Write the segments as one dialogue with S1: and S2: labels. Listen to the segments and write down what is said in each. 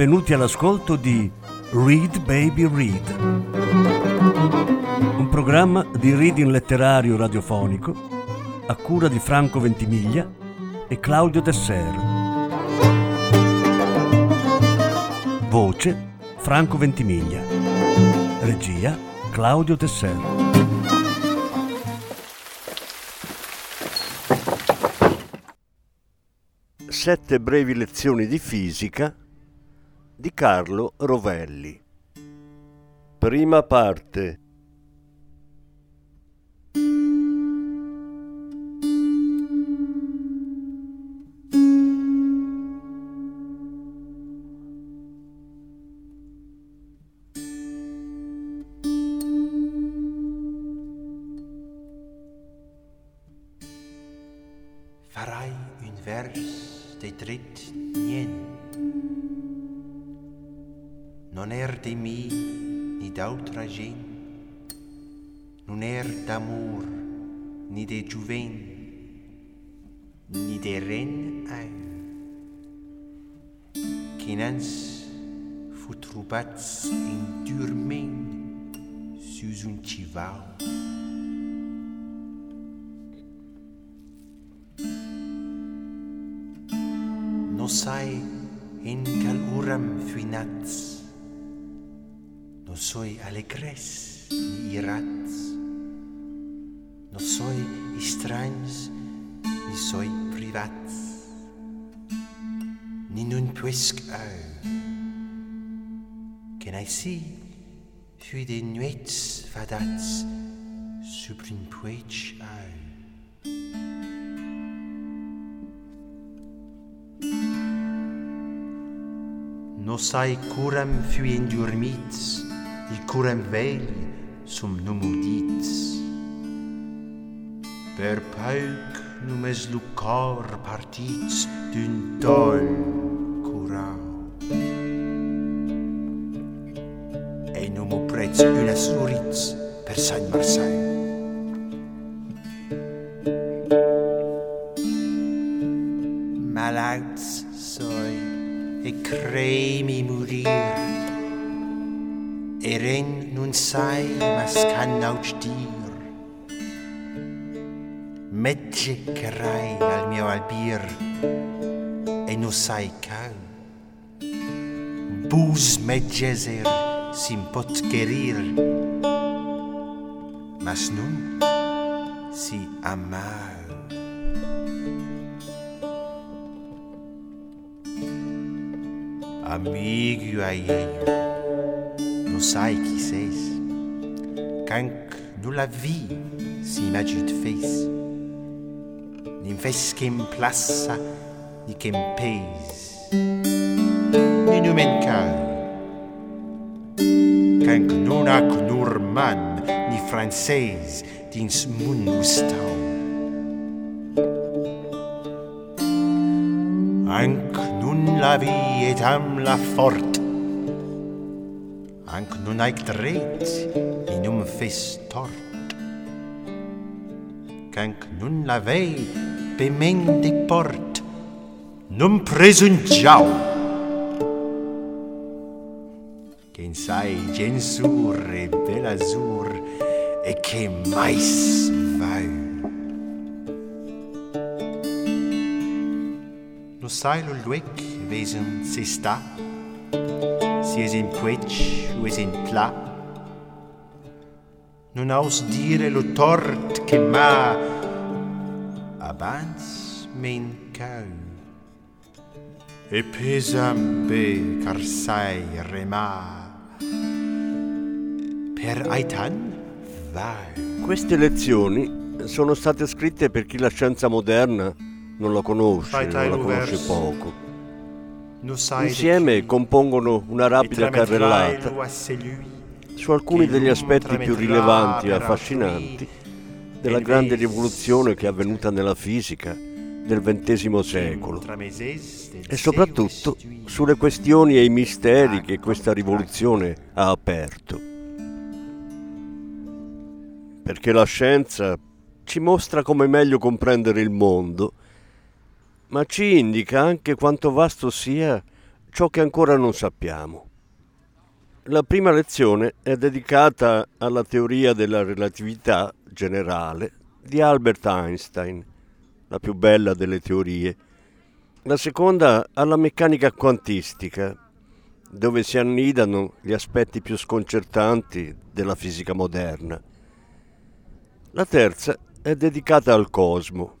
S1: benvenuti all'ascolto di Read Baby Read, un programma di reading letterario radiofonico a cura di Franco Ventimiglia e Claudio Desser. Voce Franco Ventimiglia. Regia Claudio Desser. Sette brevi lezioni di fisica di Carlo Rovelli. Prima parte.
S2: Farai un vers de drit er di mi ni d'autra gent, non er d'amor ni de juvent, ni de ren ai, che fu trubats in durmen sus un no sai in caluram finats soy alegres ni irats. No soy estranys ni soy privats. Ni nun puesc au. Can I see fui de sub un puig au. No sai curam fui endurmits, i curen vei som nomodits. Per pauc només lo cor partits d'un toll. Metge carai al mio albir e nu sai cau. Bus medgeser sim pot gerir. Mas nun si amau. Amigo aieio, nu sai qui ses. Canc nu la vi si magit fes. vescem plassa dicem pes minumen cal canc non ac norman ni francés dins mun ustau anc nun la vi et am la fort anc nun aec dret in um fes tort canc nun la vei pement de port. Non presun jau. Quen sai gen sur e bel azur e che mai vai. No sai lo luec vesen se sta, si es in quetch o es in pla, Non aus dire lo tort che m'ha abans men cau. E pesam be car sai rema per aitan vai.
S1: Queste lezioni sono state scritte per chi la scienza moderna non la conosce, non la conosce poco. Insieme compongono una rapida carrellata su alcuni degli aspetti più rilevanti e affascinanti della grande rivoluzione che è avvenuta nella fisica del XX secolo e soprattutto sulle questioni e i misteri che questa rivoluzione ha aperto. Perché la scienza ci mostra come meglio comprendere il mondo, ma ci indica anche quanto vasto sia ciò che ancora non sappiamo. La prima lezione è dedicata alla teoria della relatività generale di Albert Einstein, la più bella delle teorie. La seconda alla meccanica quantistica, dove si annidano gli aspetti più sconcertanti della fisica moderna. La terza è dedicata al cosmo,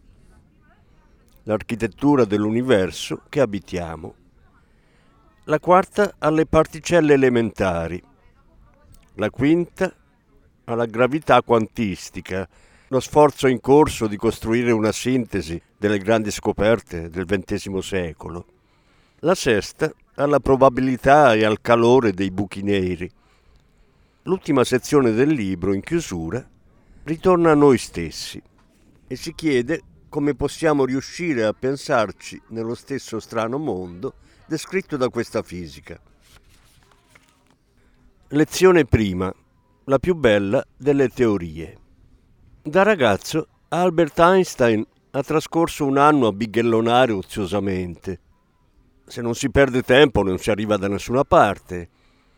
S1: l'architettura dell'universo che abitiamo. La quarta alle particelle elementari. La quinta alla gravità quantistica, lo sforzo in corso di costruire una sintesi delle grandi scoperte del XX secolo. La sesta alla probabilità e al calore dei buchi neri. L'ultima sezione del libro, in chiusura, ritorna a noi stessi e si chiede come possiamo riuscire a pensarci nello stesso strano mondo descritto da questa fisica. Lezione prima, la più bella delle teorie. Da ragazzo Albert Einstein ha trascorso un anno a bighellonare oziosamente. Se non si perde tempo non si arriva da nessuna parte,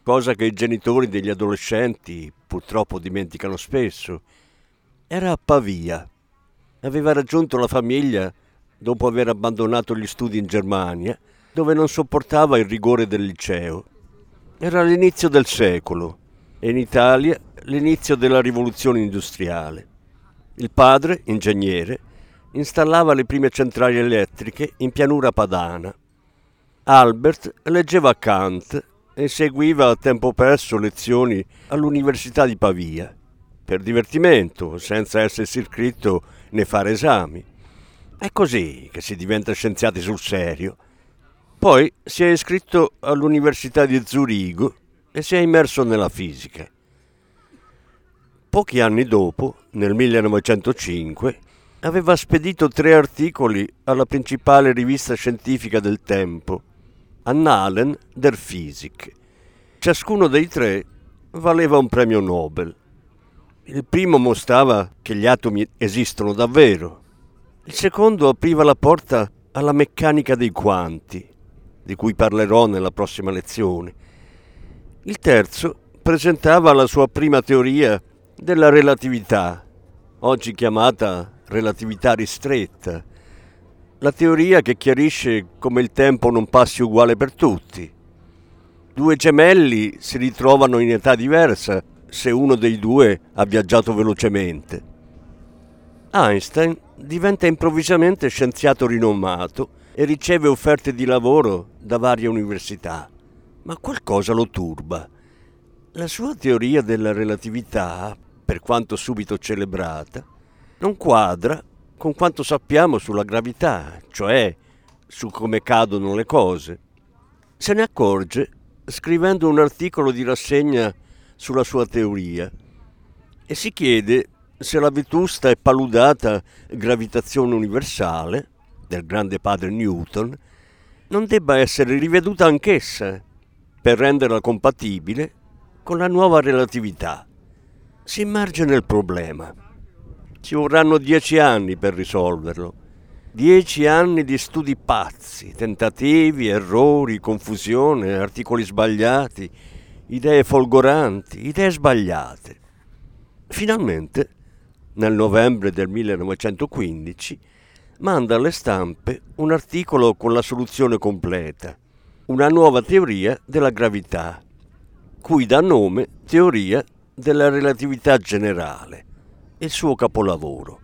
S1: cosa che i genitori degli adolescenti purtroppo dimenticano spesso. Era a Pavia. Aveva raggiunto la famiglia dopo aver abbandonato gli studi in Germania, dove non sopportava il rigore del liceo. Era l'inizio del secolo e in Italia l'inizio della rivoluzione industriale. Il padre, ingegnere, installava le prime centrali elettriche in pianura padana. Albert leggeva Kant e seguiva a tempo perso lezioni all'Università di Pavia per divertimento, senza essersi iscritto né fare esami. È così che si diventa scienziati sul serio. Poi si è iscritto all'Università di Zurigo e si è immerso nella fisica. Pochi anni dopo, nel 1905, aveva spedito tre articoli alla principale rivista scientifica del tempo, Annalen der Physik. Ciascuno dei tre valeva un premio Nobel. Il primo mostrava che gli atomi esistono davvero. Il secondo apriva la porta alla meccanica dei quanti, di cui parlerò nella prossima lezione. Il terzo presentava la sua prima teoria della relatività, oggi chiamata relatività ristretta, la teoria che chiarisce come il tempo non passi uguale per tutti. Due gemelli si ritrovano in età diversa se uno dei due ha viaggiato velocemente. Einstein diventa improvvisamente scienziato rinomato e riceve offerte di lavoro da varie università, ma qualcosa lo turba. La sua teoria della relatività, per quanto subito celebrata, non quadra con quanto sappiamo sulla gravità, cioè su come cadono le cose. Se ne accorge scrivendo un articolo di rassegna sulla sua teoria e si chiede se la vetusta e paludata gravitazione universale del grande padre Newton non debba essere riveduta anch'essa per renderla compatibile con la nuova relatività. Si immerge nel problema. Ci vorranno dieci anni per risolverlo. Dieci anni di studi pazzi, tentativi, errori, confusione, articoli sbagliati, idee folgoranti, idee sbagliate. Finalmente, nel novembre del 1915, manda alle stampe un articolo con la soluzione completa, una nuova teoria della gravità, cui dà nome teoria della relatività generale, il suo capolavoro.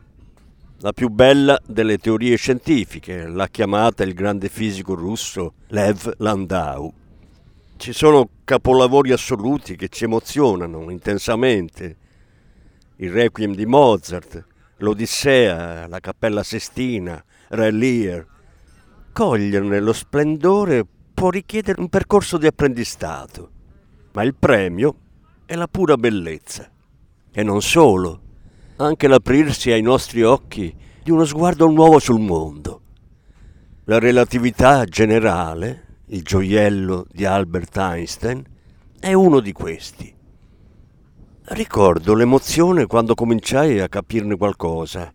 S1: La più bella delle teorie scientifiche, l'ha chiamata il grande fisico russo Lev Landau. Ci sono capolavori assoluti che ci emozionano intensamente. Il Requiem di Mozart, l'Odissea, la Cappella Sestina, Re Lear. Coglierne lo splendore può richiedere un percorso di apprendistato, ma il premio è la pura bellezza. E non solo, anche l'aprirsi ai nostri occhi di uno sguardo nuovo sul mondo. La relatività generale il gioiello di Albert Einstein, è uno di questi. Ricordo l'emozione quando cominciai a capirne qualcosa.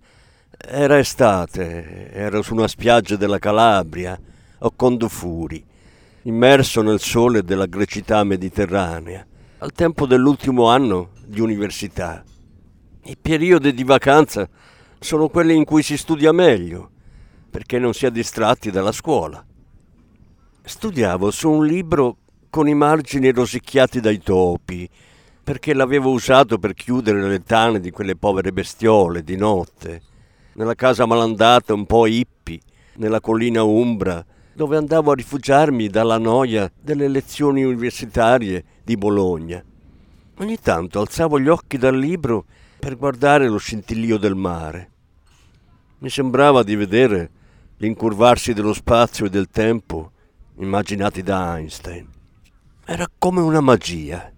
S1: Era estate, ero su una spiaggia della Calabria, a Condofuri. Immerso nel sole della grecità mediterranea, al tempo dell'ultimo anno di università. I periodi di vacanza sono quelli in cui si studia meglio, perché non si è distratti dalla scuola. Studiavo su un libro con i margini rosicchiati dai topi, perché l'avevo usato per chiudere le tane di quelle povere bestiole di notte, nella casa malandata un po' hippie, nella collina Umbra, dove andavo a rifugiarmi dalla noia delle lezioni universitarie di Bologna. Ogni tanto alzavo gli occhi dal libro per guardare lo scintillio del mare. Mi sembrava di vedere l'incurvarsi dello spazio e del tempo immaginati da Einstein. Era come una magia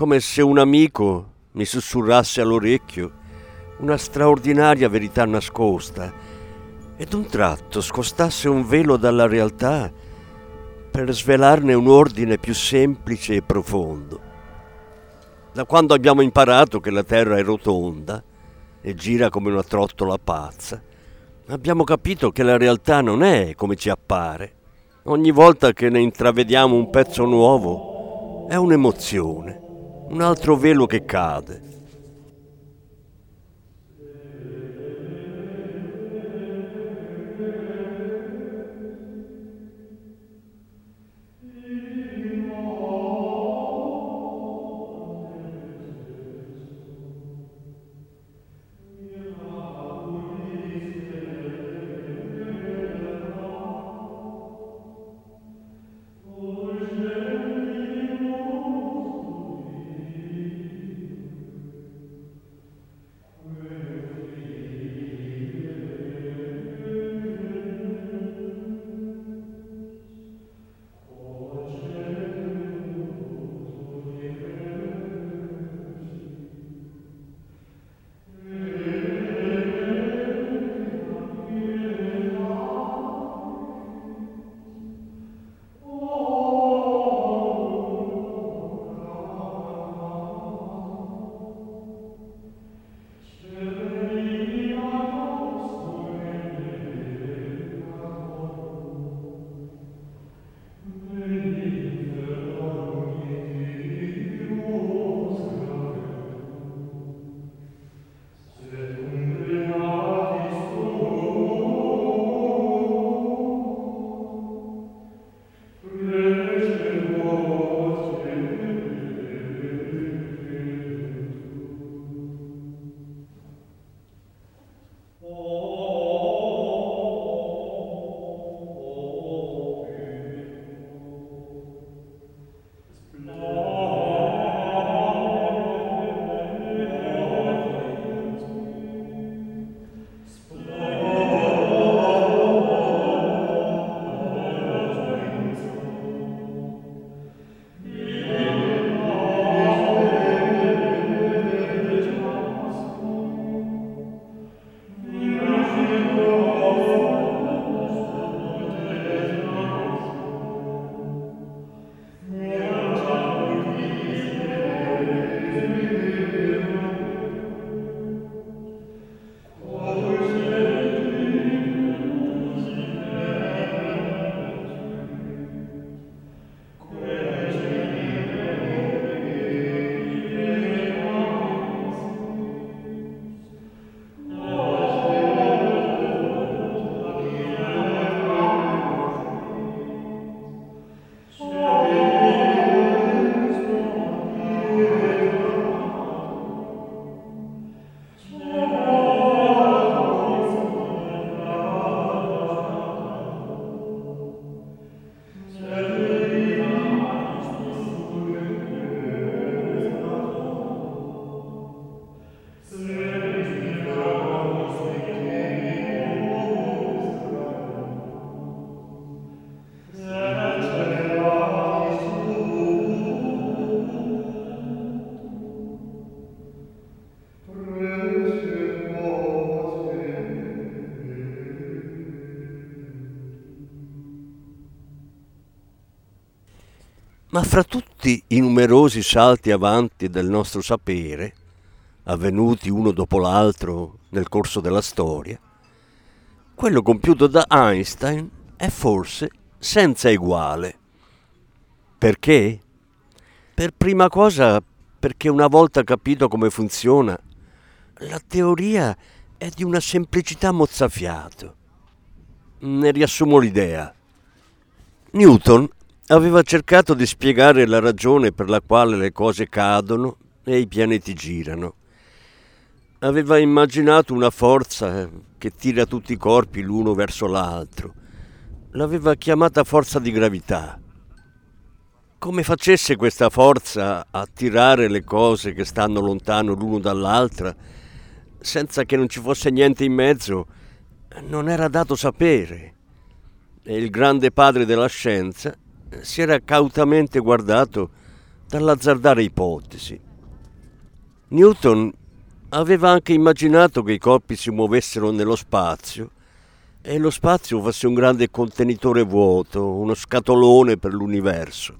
S1: come se un amico mi sussurrasse all'orecchio una straordinaria verità nascosta e d'un tratto scostasse un velo dalla realtà per svelarne un ordine più semplice e profondo. Da quando abbiamo imparato che la Terra è rotonda e gira come una trottola pazza, abbiamo capito che la realtà non è come ci appare. Ogni volta che ne intravediamo un pezzo nuovo è un'emozione un altro velo che cade. Fra tutti i numerosi salti avanti del nostro sapere, avvenuti uno dopo l'altro nel corso della storia, quello compiuto da Einstein è forse senza eguale. Perché? Per prima cosa perché una volta capito come funziona, la teoria è di una semplicità mozzafiato. Ne riassumo l'idea. Newton aveva cercato di spiegare la ragione per la quale le cose cadono e i pianeti girano. Aveva immaginato una forza che tira tutti i corpi l'uno verso l'altro. L'aveva chiamata forza di gravità. Come facesse questa forza a tirare le cose che stanno lontano l'uno dall'altra, senza che non ci fosse niente in mezzo, non era dato sapere. E il grande padre della scienza si era cautamente guardato dall'azzardare ipotesi. Newton aveva anche immaginato che i corpi si muovessero nello spazio e lo spazio fosse un grande contenitore vuoto, uno scatolone per l'universo.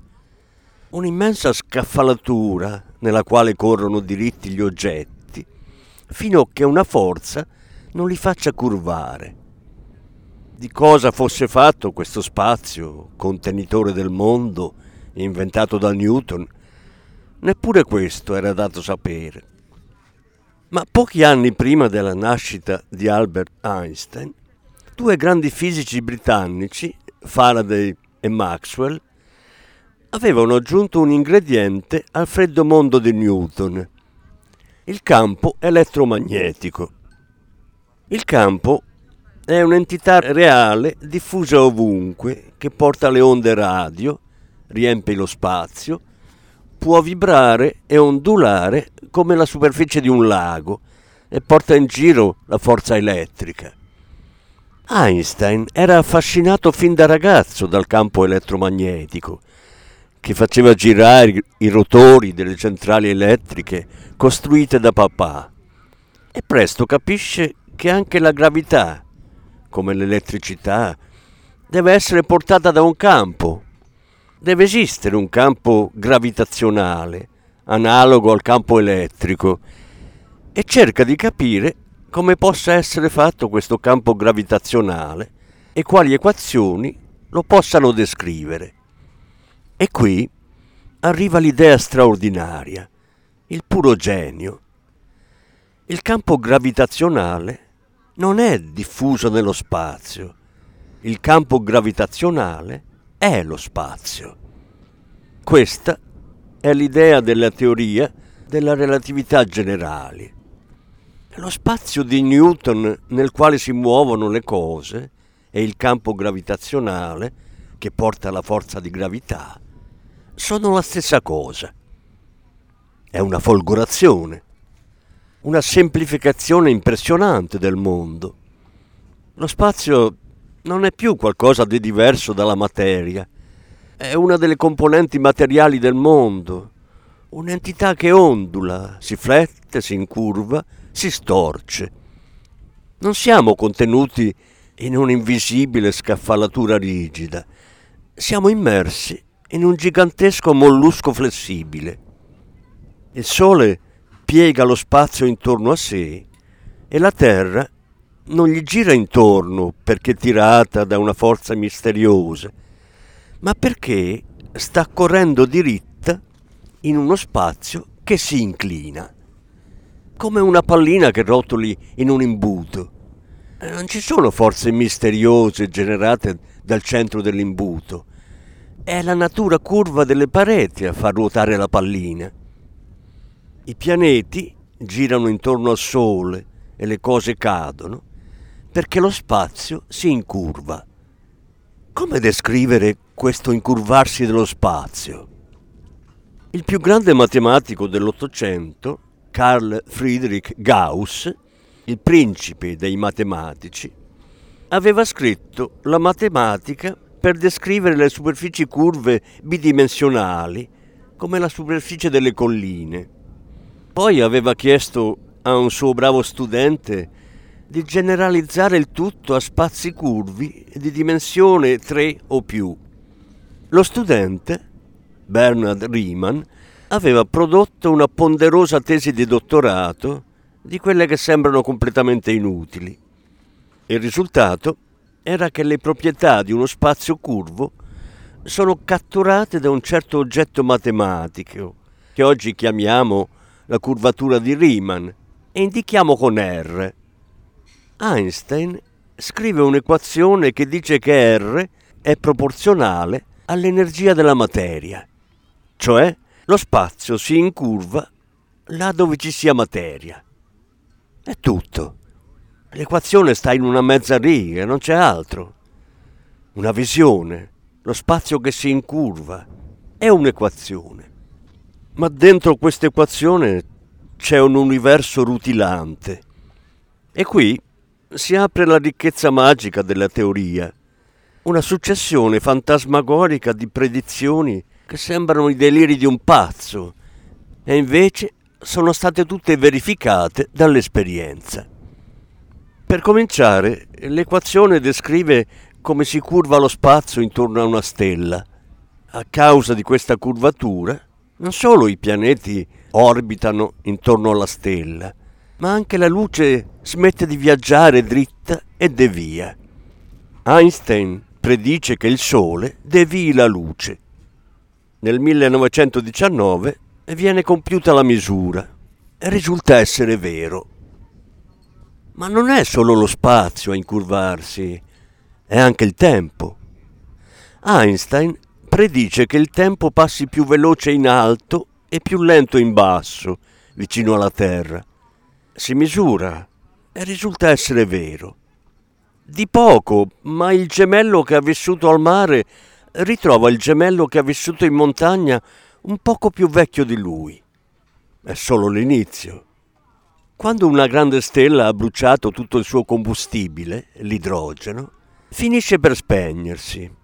S1: Un'immensa scaffalatura nella quale corrono diritti gli oggetti, fino a che una forza non li faccia curvare. Di cosa fosse fatto questo spazio, contenitore del mondo, inventato da Newton, neppure questo era dato sapere. Ma pochi anni prima della nascita di Albert Einstein, due grandi fisici britannici, Faraday e Maxwell, avevano aggiunto un ingrediente al freddo mondo di Newton, il campo elettromagnetico. Il campo è un'entità reale diffusa ovunque che porta le onde radio, riempie lo spazio, può vibrare e ondulare come la superficie di un lago e porta in giro la forza elettrica. Einstein era affascinato fin da ragazzo dal campo elettromagnetico, che faceva girare i rotori delle centrali elettriche costruite da papà. E presto capisce che anche la gravità, come l'elettricità, deve essere portata da un campo. Deve esistere un campo gravitazionale analogo al campo elettrico, e cerca di capire come possa essere fatto questo campo gravitazionale e quali equazioni lo possano descrivere. E qui arriva l'idea straordinaria, il puro genio. Il campo gravitazionale non è diffuso nello spazio, il campo gravitazionale è lo spazio. Questa è l'idea della teoria della relatività generale. Lo spazio di Newton nel quale si muovono le cose e il campo gravitazionale che porta la forza di gravità sono la stessa cosa. È una folgorazione, una semplificazione impressionante del mondo. Lo spazio non è più qualcosa di diverso dalla materia, è una delle componenti materiali del mondo, un'entità che ondula, si flette, si incurva, si storce. Non siamo contenuti in un'invisibile scaffalatura rigida, siamo immersi in un gigantesco mollusco flessibile. Il Sole piega lo spazio intorno a sé e la Terra non gli gira intorno perché tirata da una forza misteriosa, ma perché sta correndo diritta in uno spazio che si inclina, come una pallina che rotoli in un imbuto. Non ci sono forze misteriose generate dal centro dell'imbuto, è la natura curva delle pareti a far ruotare la pallina. I pianeti girano intorno al Sole e le cose cadono perché lo spazio si incurva. Come descrivere questo incurvarsi dello spazio? Il più grande matematico dell'Ottocento, Carl Friedrich Gauss, il principe dei matematici, aveva scritto la matematica per descrivere le superfici curve bidimensionali, come la superficie delle colline. Poi aveva chiesto a un suo bravo studente di generalizzare il tutto a spazi curvi di dimensione 3 o più. Lo studente, Bernard Riemann, aveva prodotto una ponderosa tesi di dottorato di quelle che sembrano completamente inutili. Il risultato era che le proprietà di uno spazio curvo sono catturate da un certo oggetto matematico, che oggi chiamiamo la curvatura di Riemann, e indichiamo con R. Einstein scrive un'equazione che dice che R è proporzionale all'energia della materia, cioè lo spazio si incurva là dove ci sia materia. È tutto. L'equazione sta in una mezza riga, non c'è altro. Una visione, lo spazio che si incurva, è un'equazione. Ma dentro questa equazione c'è un universo rutilante. E qui si apre la ricchezza magica della teoria, una successione fantasmagorica di predizioni che sembrano i deliri di un pazzo, e invece sono state tutte verificate dall'esperienza. Per cominciare, l'equazione descrive come si curva lo spazio intorno a una stella. A causa di questa curvatura, non solo i pianeti orbitano intorno alla stella, ma anche la luce smette di viaggiare dritta e devia. Einstein predice che il Sole devii la luce. Nel 1919 viene compiuta la misura e risulta essere vero. Ma non è solo lo spazio a incurvarsi, è anche il tempo. Einstein predice che il tempo passi più veloce in alto e più lento in basso, vicino alla Terra. Si misura e risulta essere vero. Di poco, ma il gemello che ha vissuto al mare ritrova il gemello che ha vissuto in montagna un poco più vecchio di lui. È solo l'inizio. Quando una grande stella ha bruciato tutto il suo combustibile, l'idrogeno, finisce per spegnersi.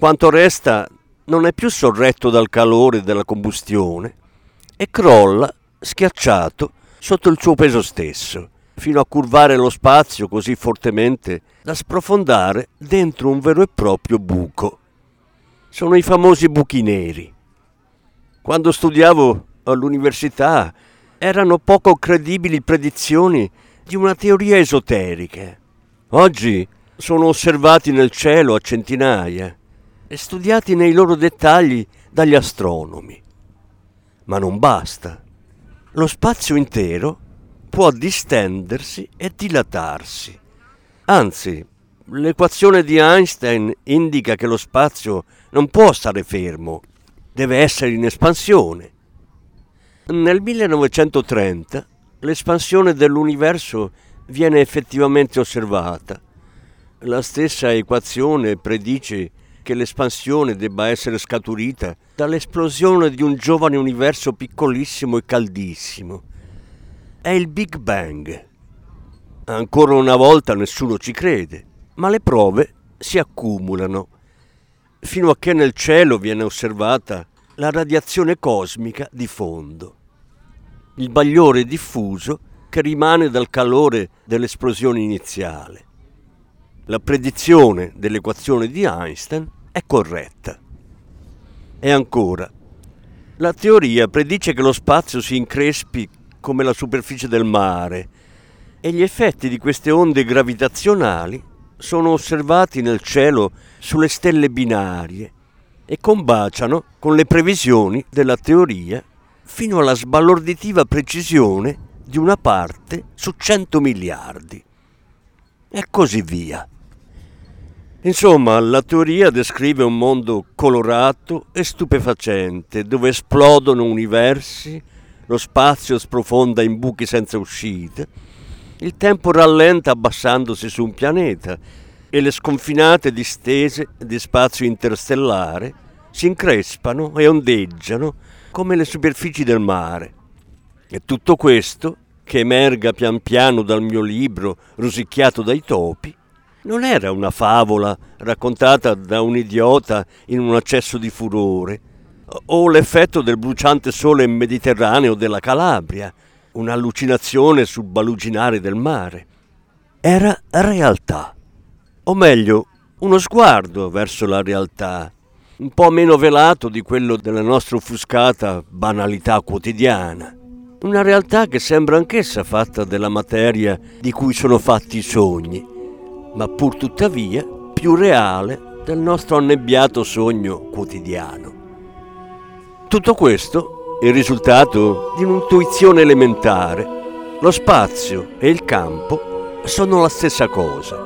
S1: Quanto resta non è più sorretto dal calore della combustione e crolla, schiacciato, sotto il suo peso stesso, fino a curvare lo spazio così fortemente da sprofondare dentro un vero e proprio buco. Sono i famosi buchi neri. Quando studiavo all'università erano poco credibili predizioni di una teoria esoterica. Oggi sono osservati nel cielo a centinaia e studiati nei loro dettagli dagli astronomi. Ma non basta. Lo spazio intero può distendersi e dilatarsi. Anzi, l'equazione di Einstein indica che lo spazio non può stare fermo, deve essere in espansione. Nel 1930 l'espansione dell'universo viene effettivamente osservata. La stessa equazione predice che l'espansione debba essere scaturita dall'esplosione di un giovane universo piccolissimo e caldissimo. È il Big Bang. Ancora una volta nessuno ci crede, ma le prove si accumulano, fino a che nel cielo viene osservata la radiazione cosmica di fondo il bagliore diffuso che rimane dal calore dell'esplosione iniziale. La predizione dell'equazione di Einstein è corretta. E ancora, la teoria predice che lo spazio si increspi come la superficie del mare e gli effetti di queste onde gravitazionali sono osservati nel cielo sulle stelle binarie e combaciano con le previsioni della teoria fino alla sbalorditiva precisione di una parte su 100 miliardi. E così via. Insomma, la teoria descrive un mondo colorato e stupefacente, dove esplodono universi, lo spazio sprofonda in buchi senza uscita, il tempo rallenta abbassandosi su un pianeta e le sconfinate distese di spazio interstellare si increspano e ondeggiano come le superfici del mare. E tutto questo, che emerga pian piano dal mio libro rosicchiato dai topi, non era una favola raccontata da un idiota in un accesso di furore, o l'effetto del bruciante sole mediterraneo della Calabria, un'allucinazione sul baluginare del mare. Era realtà, o meglio, uno sguardo verso la realtà, un po' meno velato di quello della nostra offuscata banalità quotidiana. Una realtà che sembra anch'essa fatta della materia di cui sono fatti i sogni, ma pur tuttavia più reale del nostro annebbiato sogno quotidiano. Tutto questo è il risultato di un'intuizione elementare. Lo spazio e il campo sono la stessa cosa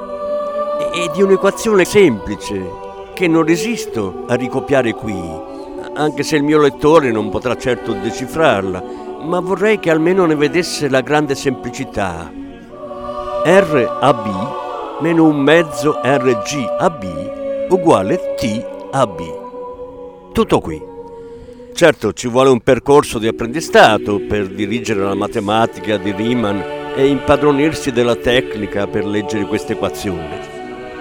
S1: e di un'equazione semplice che non resisto a ricopiare qui, anche se il mio lettore non potrà certo decifrarla, ma vorrei che almeno ne vedesse la grande semplicità. RAB meno un mezzo RGAB uguale TAB. Tutto qui. Certo ci vuole un percorso di apprendistato per dirigere la matematica di Riemann e impadronirsi della tecnica per leggere queste equazioni.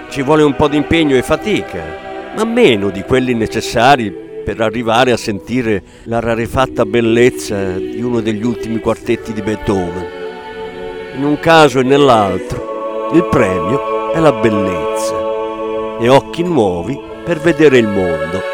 S1: Ci vuole un po' di impegno e fatica, ma meno di quelli necessari per arrivare a sentire la rarefatta bellezza di uno degli ultimi quartetti di Beethoven. In un caso e nell'altro, il premio è la bellezza e occhi nuovi per vedere il mondo.